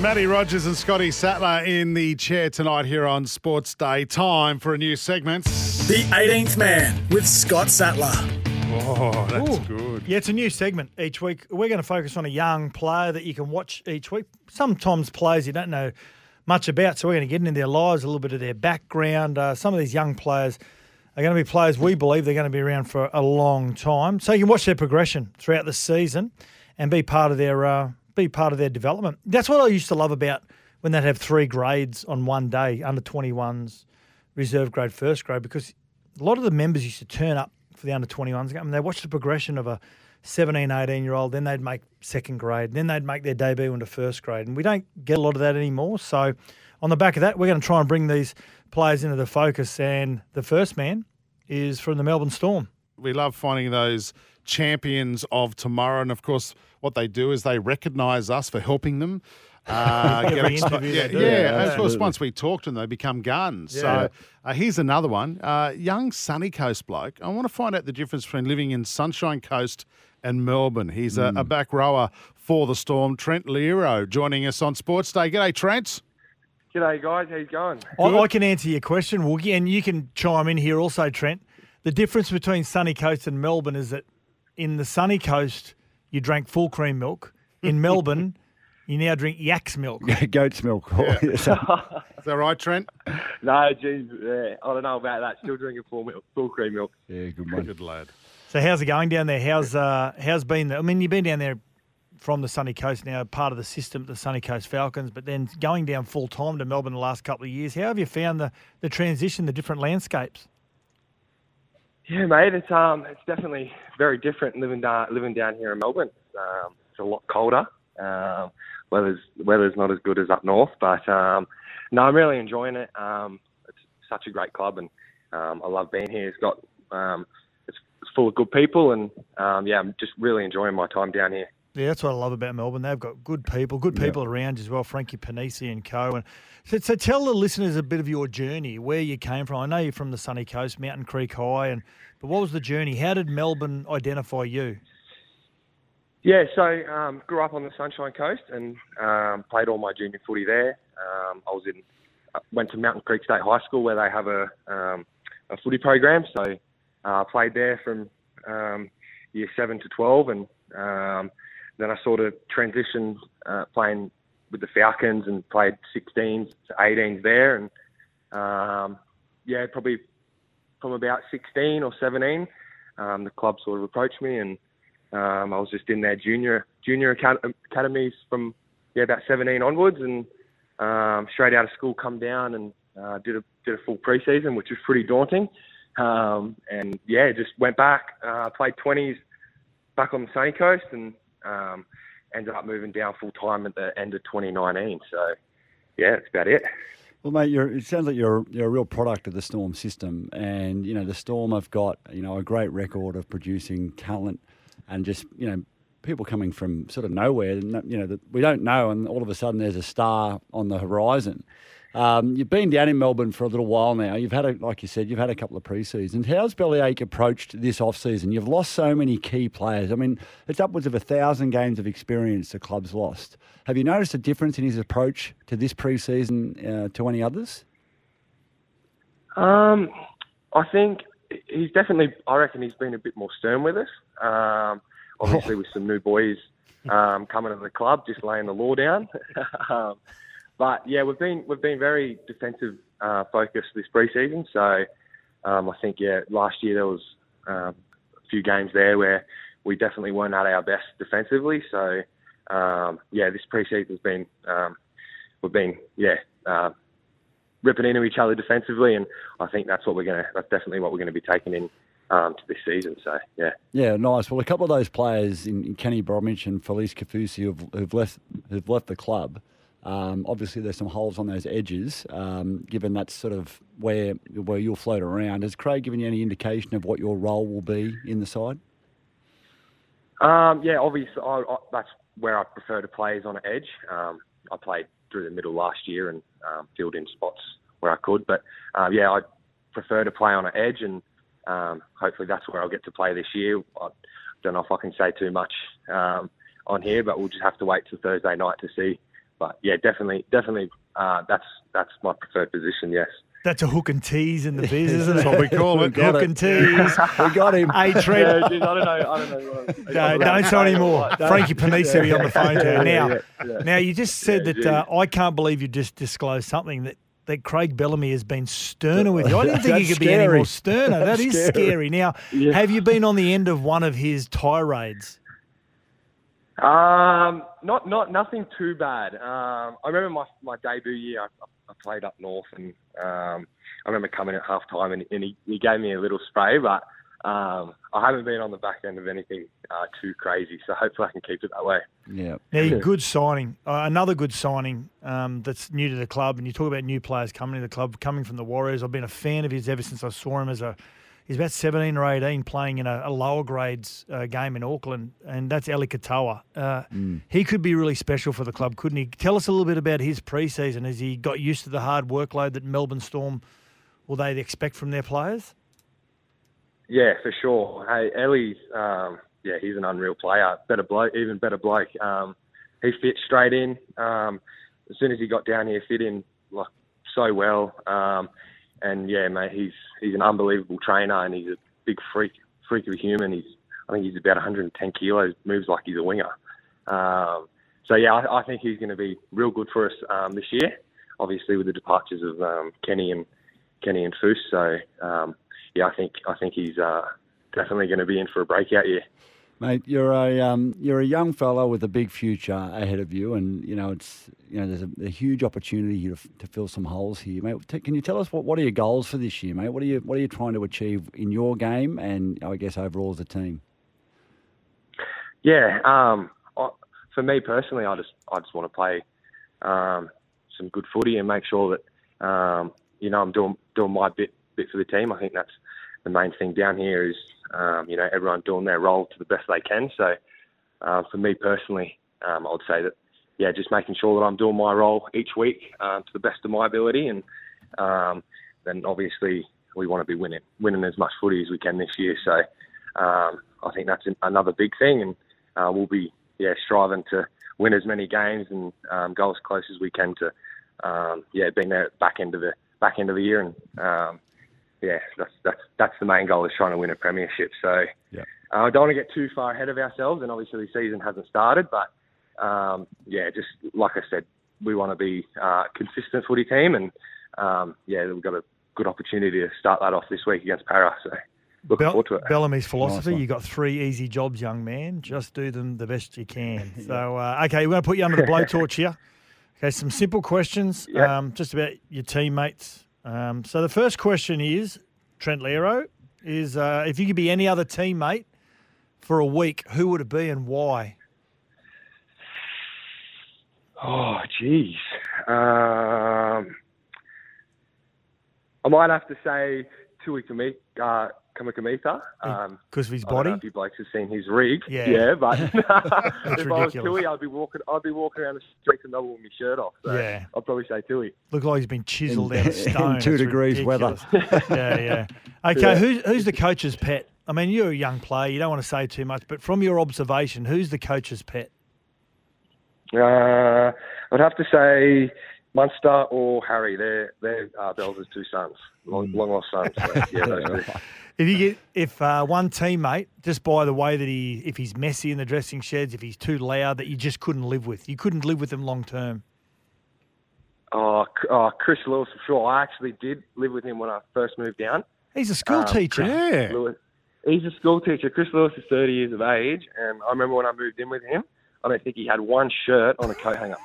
Matty Rogers and Scotty Sattler in the chair tonight here on Sports Day. Time for a new segment. The 18th Man with Scott Sattler. Oh, that's Ooh. good. Yeah, it's a new segment each week. We're going to focus on a young player that you can watch each week. Sometimes players you don't know much about, so we're going to get into their lives, a little bit of their background. Uh, some of these young players are going to be players we believe they're going to be around for a long time, so you can watch their progression throughout the season and be part of their uh, be part of their development. That's what I used to love about when they'd have three grades on one day, under 21s, reserve grade, first grade, because a lot of the members used to turn up for the under 21s game and they watched the progression of a 17, 18 year old, then they'd make second grade, then they'd make their debut into first grade. And we don't get a lot of that anymore. So, on the back of that, we're going to try and bring these players into the focus. And the first man is from the Melbourne Storm. We love finding those champions of tomorrow. And of course, what they do is they recognise us for helping them. Uh, Every expo- yeah, do. yeah, Yeah, of course. Once we talk to them, they become guns. Yeah. So uh, here's another one. Uh, young Sunny Coast bloke. I want to find out the difference between living in Sunshine Coast and Melbourne. He's a, a back rower for the Storm. Trent Loiero joining us on Sports Day. G'day, Trent. G'day guys, how's it going? I, I can answer your question, Woogie, and you can chime in here also, Trent. The difference between Sunny Coast and Melbourne is that in the Sunny Coast, you drank full cream milk. In Melbourne, you now drink yak's milk. Goat's milk. Is that right, Trent? No, geez, yeah, I don't know about that. Still drinking full milk, full cream milk. yeah, good one. Good lad. So how's it going down there? How's uh, how's been? The, I mean, you've been down there from the Sunny Coast now, part of the system, the Sunny Coast Falcons, but then going down full time to Melbourne the last couple of years. How have you found the the transition, the different landscapes? Yeah, mate, it's um, it's definitely very different living down living down here in Melbourne. Um, it's a lot colder. Um, weather's weather's not as good as up north, but um, no, I'm really enjoying it. Um, it's such a great club, and um, I love being here. It's got um, it's, it's full of good people, and um, yeah, I'm just really enjoying my time down here. Yeah, that's what I love about Melbourne. They've got good people, good people around as well. Frankie Ponissi and co. And so, so tell the listeners a bit of your journey, where you came from. I know you're from the Sunny Coast, Mountain Creek High, and but what was the journey? How did Melbourne identify you? Yeah, so um, grew up on the Sunshine Coast and um, played all my junior footy there. Um, I was in, uh, went to Mountain Creek State High School where they have a um, a footy program. So uh, played there from um, year seven to twelve, and um, then I sort of transitioned uh, playing with the Falcons and played 16s to 18s there, and um, yeah, probably from about 16 or 17, um, the club sort of approached me and. Um, I was just in their junior junior academies from yeah about 17 onwards, and um, straight out of school, come down and uh, did a did a full preseason, which was pretty daunting. Um, and yeah, just went back, uh, played 20s back on the sunny coast, and um, ended up moving down full time at the end of 2019. So yeah, that's about it. Well, mate, it sounds like you're you're a real product of the Storm system, and you know the Storm have got you know a great record of producing talent, and just you know people coming from sort of nowhere, you know that we don't know, and all of a sudden there's a star on the horizon. Um, you've been down in Melbourne for a little while now. You've had, a, like you said, you've had a couple of pre-seasons. How's Bellyache approached this off-season? You've lost so many key players. I mean, it's upwards of a thousand games of experience the club's lost. Have you noticed a difference in his approach to this pre-season uh, to any others? Um, I think he's definitely. I reckon he's been a bit more stern with us. Um, obviously, with some new boys um, coming to the club, just laying the law down. um, but yeah, we've been we've been very defensive uh, focused this preseason. So um, I think yeah, last year there was um, a few games there where we definitely weren't at our best defensively. So um, yeah, this preseason's been um, we've been yeah. Uh, ripping into each other defensively, and I think that's what we're gonna. That's definitely what we're to be taking in um, to this season. So yeah, Yeah, nice. Well, a couple of those players in, in Kenny Bromwich and Felise Kaufusi who've, who've left who've left the club. Um, obviously, there's some holes on those edges. Um, given that's sort of where where you'll float around, has Craig given you any indication of what your role will be in the side? Um, yeah, obviously, I, I, that's where I prefer to play is on an edge. Um, I played through the middle last year and um, filled in spots where I could, but uh, yeah, I prefer to play on an edge, and hopefully that's where I'll get to play this year. I don't know if I can say too much on here, but we'll just have to wait till Thursday night to see. But yeah, definitely, definitely, uh, that's that's my preferred position. Yes. That's a hook and tease in the biz, isn't That's it? what we call it. Hook and tease. we got him. Hey, Trent. Yeah, geez, I don't know. I don't know. What No, don't say any more. Frankie Ponissi will be on the phone to you. Now, yeah, yeah. now you just said Yeah, that uh, I can't believe you just disclosed something that, that Craig Bellamy has been sterner with you. I didn't think he That's could be any more sterner. That is That's scary. scary. Now, Yeah. have you been on the end of one of his tirades? Um, not not nothing too bad. Um, I remember my my debut year. I, I played up north, and um, I remember coming at half time, and, and he, he gave me a little spray, but um, I haven't been on the back end of anything uh, too crazy. So hopefully I can keep it that way. Yeah. Now, good signing. Uh, another good signing um, that's new to the club. And you talk about new players coming to the club, coming from the Warriors. I've been a fan of his ever since I saw him as a. He's about 17 or 18 playing in a, a lower grades uh, game in Auckland, and that's Eli Katoa. Uh, He could be really special for the club, couldn't he? Tell us a little bit about his preseason. Has he got used to the hard workload that Melbourne Storm will they expect from their players? Yeah, for sure. Hey, Ellie's, um, yeah, he's an unreal player. Better bloke, even better bloke. Um, he fit straight in. Um, as soon as he got down here, fit in like so well. Um, and yeah, mate, he's he's an unbelievable trainer, and he's a big freak, freak of a human. He's, I think he's about 110 kilos, moves like he's a winger. Um, so yeah, I, I think he's going to be real good for us um, this year. Obviously, with the departures of um, Kenny and Kenny and Foose. So um, yeah, I think I think he's uh, definitely going to be in for a breakout year. Mate, you're a um, you're a young fellow with a big future ahead of you, and you know it's you know there's a, a huge opportunity here to, to fill some holes here, mate. T- Can you tell us what, what are your goals for this year, mate? What are you what are you trying to achieve in your game, and I guess overall as a team? Yeah, um, I, for me personally, I just I just want to play um, some good footy and make sure that um, you know I'm doing doing my bit bit for the team. I think that's the main thing down here is um, you know everyone doing their role to the best they can. So uh, for me personally, um, I would say that yeah, just making sure that I'm doing my role each week uh, to the best of my ability, and um, then obviously we want to be winning winning as much footy as we can this year. So um, I think that's an, another big thing, and uh, we'll be yeah striving to win as many games and um, go as close as we can to um, yeah being there at the back end of the back end of the year, and um, yeah that's that's that's the main goal is trying to win a premiership. So Yeah. uh, I don't want to get too far ahead of ourselves, and obviously the season hasn't started, but um, yeah, just like I said, we want to be uh, a consistent footy team, and um, yeah, we've got a good opportunity to start that off this week against Parra. So looking Bell- forward to it. Bellamy's philosophy: one. you got three easy jobs, young man. Just do them the best you can. So, uh, okay, we're going to put you under the blowtorch here. Okay, some simple questions, Yeah. um, just about your teammates. Um, so, the first question is Trent Loiero is uh, if you could be any other teammate for a week, who would it be and why? Oh, jeez. Um, I might have to say Tui Kami- uh, Kamikamica. Um, Because of his I don't know body. if you blokes have seen his rig. Yeah. but if I was ridiculous. Tui, I'd be walking. I'd be walking around the streets and Melbourne with my shirt off. So Yeah. I'd probably say Tui. Look like he's been chiseled In- out of stone. in two It's degrees weather. yeah, yeah. Okay, Yeah. who's who's the coach's pet? I mean, you're a young player. You don't want to say too much, but from your observation, who's the coach's pet? Uh, I'd have to say Munster or Harry. They're they're uh, Bells' two sons, long, long lost sons. So, yeah, those. If you get if uh, one teammate, just by the way that he, if he's messy in the dressing sheds, if he's too loud, that you just couldn't live with, you couldn't live with him long term. Oh, C- oh, Chris Lewis for sure. I actually did live with him when I first moved down. He's a school Um, teacher. Yeah. Lewis, he's a school teacher. Chris Lewis is 30 years of age, and I remember when I moved in with him. I don't think he had one shirt on a coat hanger.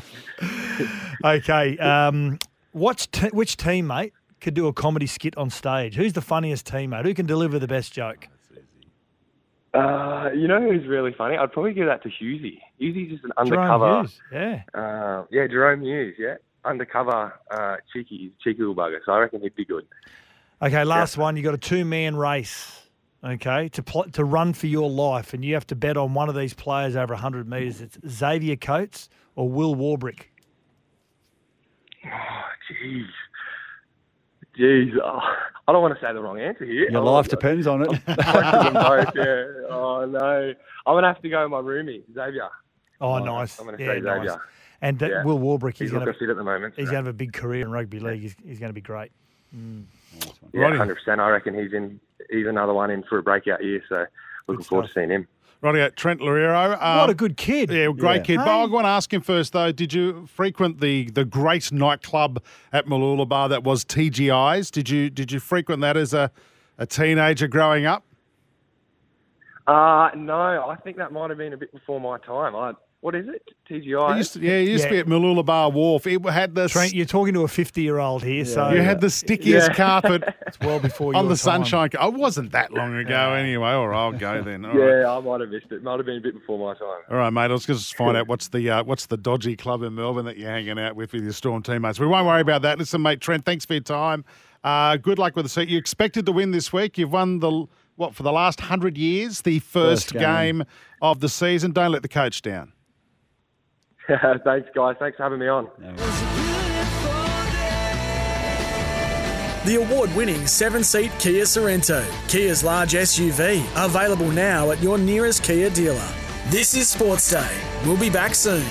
Okay, um, what's t- which teammate could do a comedy skit on stage? Who's the funniest teammate? Who can deliver the best joke? Uh, you know who's really funny? I'd probably give that to Hughesy. Hughesy's just an Jerome undercover. Hughes, Yeah. Uh, yeah, Jahrome Hughes. Yeah, undercover uh, cheeky, cheeky little bugger. So I reckon he'd be good. Okay, last one. You got a two-man race. Okay, to pl- to run for your life, and you have to bet on one of these players over 100 metres. It's Xavier Coates or Will Warbrick. Oh, jeez. Jeez. Oh, I don't want to say the wrong answer here. Your Oh, life depends on it. both of yeah. Oh, no. I'm going to have to go with my roomie, Xavier. Oh, nice. I'm going to yeah, say nice. Xavier. And that Yeah. Will Warbrick, He's he's not going going to to at the moment. he's so. going to have a big career in rugby league. He's, he's going to be great. Mm. Yeah, Righty. 100%. I reckon he's in. He's another one in for a breakout year. So looking forward to seeing him. Rightio, Trent Loiero. Um, what a good kid. Yeah, great Yeah. kid. But I want to ask him first, though. Did you frequent the the great nightclub at Mooloolaba that was TGI's? Did you did you frequent that as a, a teenager growing up? Uh, no, I think that might have been a bit before my time. I what is it? TGI. It used to, yeah, it used to be at at Mooloolaba Wharf. It had the Trent, you're talking to a 50 year old here, so you had the stickiest Yeah. carpet it's well before on your the time. sunshine. I wasn't that long ago, anyway. Or I'll go then. All right. yeah, I might have missed it. Might have been a bit before my time. All right, mate. I was just find out what's the uh, what's the dodgy club in Melbourne that you're hanging out with with your Storm teammates. We won't worry about that. Listen, mate, Trent. Thanks for your time. Uh, good luck with the seat. You expected to win this week. You've won the what for the last hundred years, the first, First game. game. of the season. Don't let the coach down. Thanks, guys. Thanks for having me on. The award winning seven seat Kia Sorento, Kia's large SUV, available now at your nearest Kia dealer. This is Sports Day. We'll be back soon.